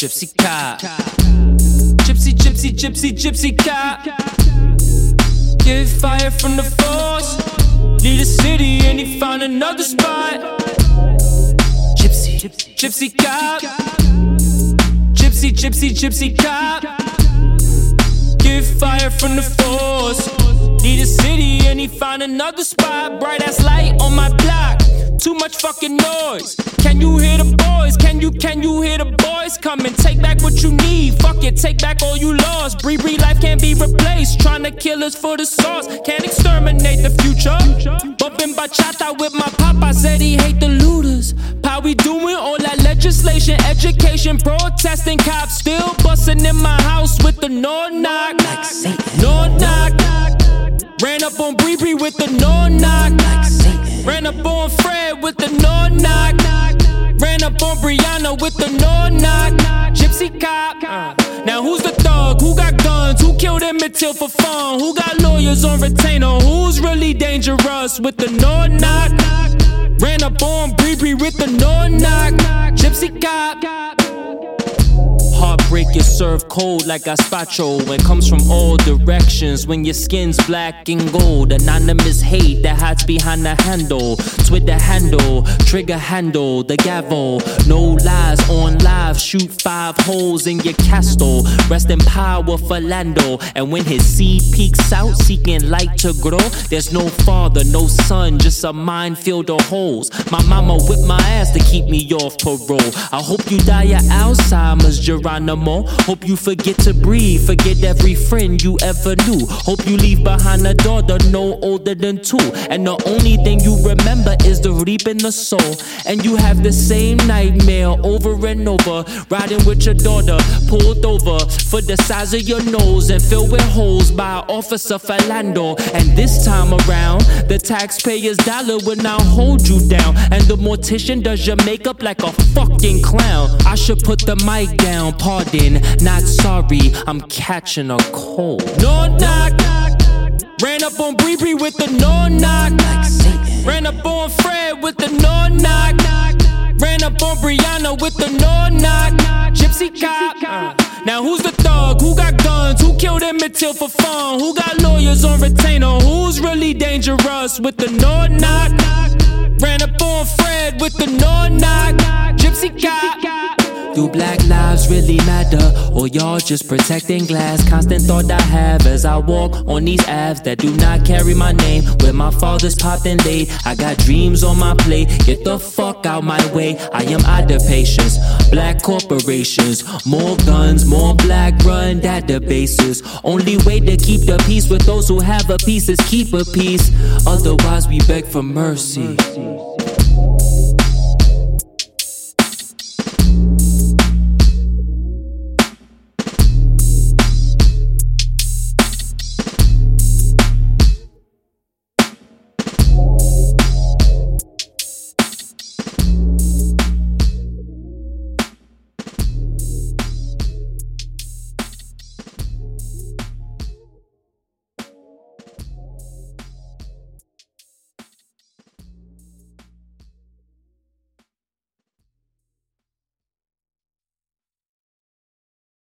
Gypsy cop. Gypsy, gypsy, gypsy, gypsy cop. Get fired from the force. Leave the city and he found another spot. Gypsy, gypsy cop. Gypsy, gypsy, gypsy cop. Get fired from the force. Leave the city and he found another spot. Bright ass light on my block. Too much fucking noise. Can you hear the boys? Can you, can you hear the boys coming? Take back what you need. Fuck it, take back all you lost. Bree Bree life can't be replaced. Trying to kill us for the sauce. Can't exterminate the future. Bumping bachata with my papa. Said he hate the looters. How we doing all that legislation, education, protesting, cops still busting in my house with the no knock. Like Satan. No knock. Ran up on Bree Bree with the no knock. Like Satan. Ran up on Fred with the no knock. Ran up on Breonna with the no knock. Gypsy cop. Now who's the thug? Who got guns? Who killed Emmett Till for fun? Who got lawyers on retainer? Who's really dangerous with the no knock? Served cold like gazpacho and comes from all directions when your skin's black and gold. Anonymous hate that hides behind the handle. Twitter handle, trigger handle, the gavel. No lies on live, shoot five holes in your castle. Rest in power for Lando. And when his seed peeks out, seeking light to grow, there's no father, no son, just a minefield of holes. My mama whipped my ass to keep me off parole. I hope you die of Alzheimer's, Jeronimo. Hope you forget to breathe, forget every friend you ever knew. Hope you leave behind a daughter no older than two. And the only thing you remember is the reap in the soul. And you have the same nightmare over and over. Riding with your daughter, pulled over for the size of your nose and filled with holes by Officer Philando. And this time around, the taxpayer's dollar will now hold you down. And the mortician does your makeup like a fucking clown. Should put the mic down, pardon, not sorry. I'm catching a cold. No knock. Ran up on Bree Bree with the no knock. Ran up on Fred with the no knock. Ran up on Breonna with the no knock. Gypsy cop. Uh, now who's the thug? Who got guns? Who killed Emmett Till for fun? Who got lawyers on retainer? Who's really dangerous with the no knock? Ran up on Fred with the no knock. Do black lives really matter? Or y'all just protecting glass? Constant thought I have as I walk on these abs that do not carry my name. Where my father's popped and laid. I got dreams on my plate. Get the fuck out my way. I am out of patience. Black corporations, more guns, more black run databases. Only way to keep the peace with those who have a peace is keep a peace. Otherwise, we beg for mercy.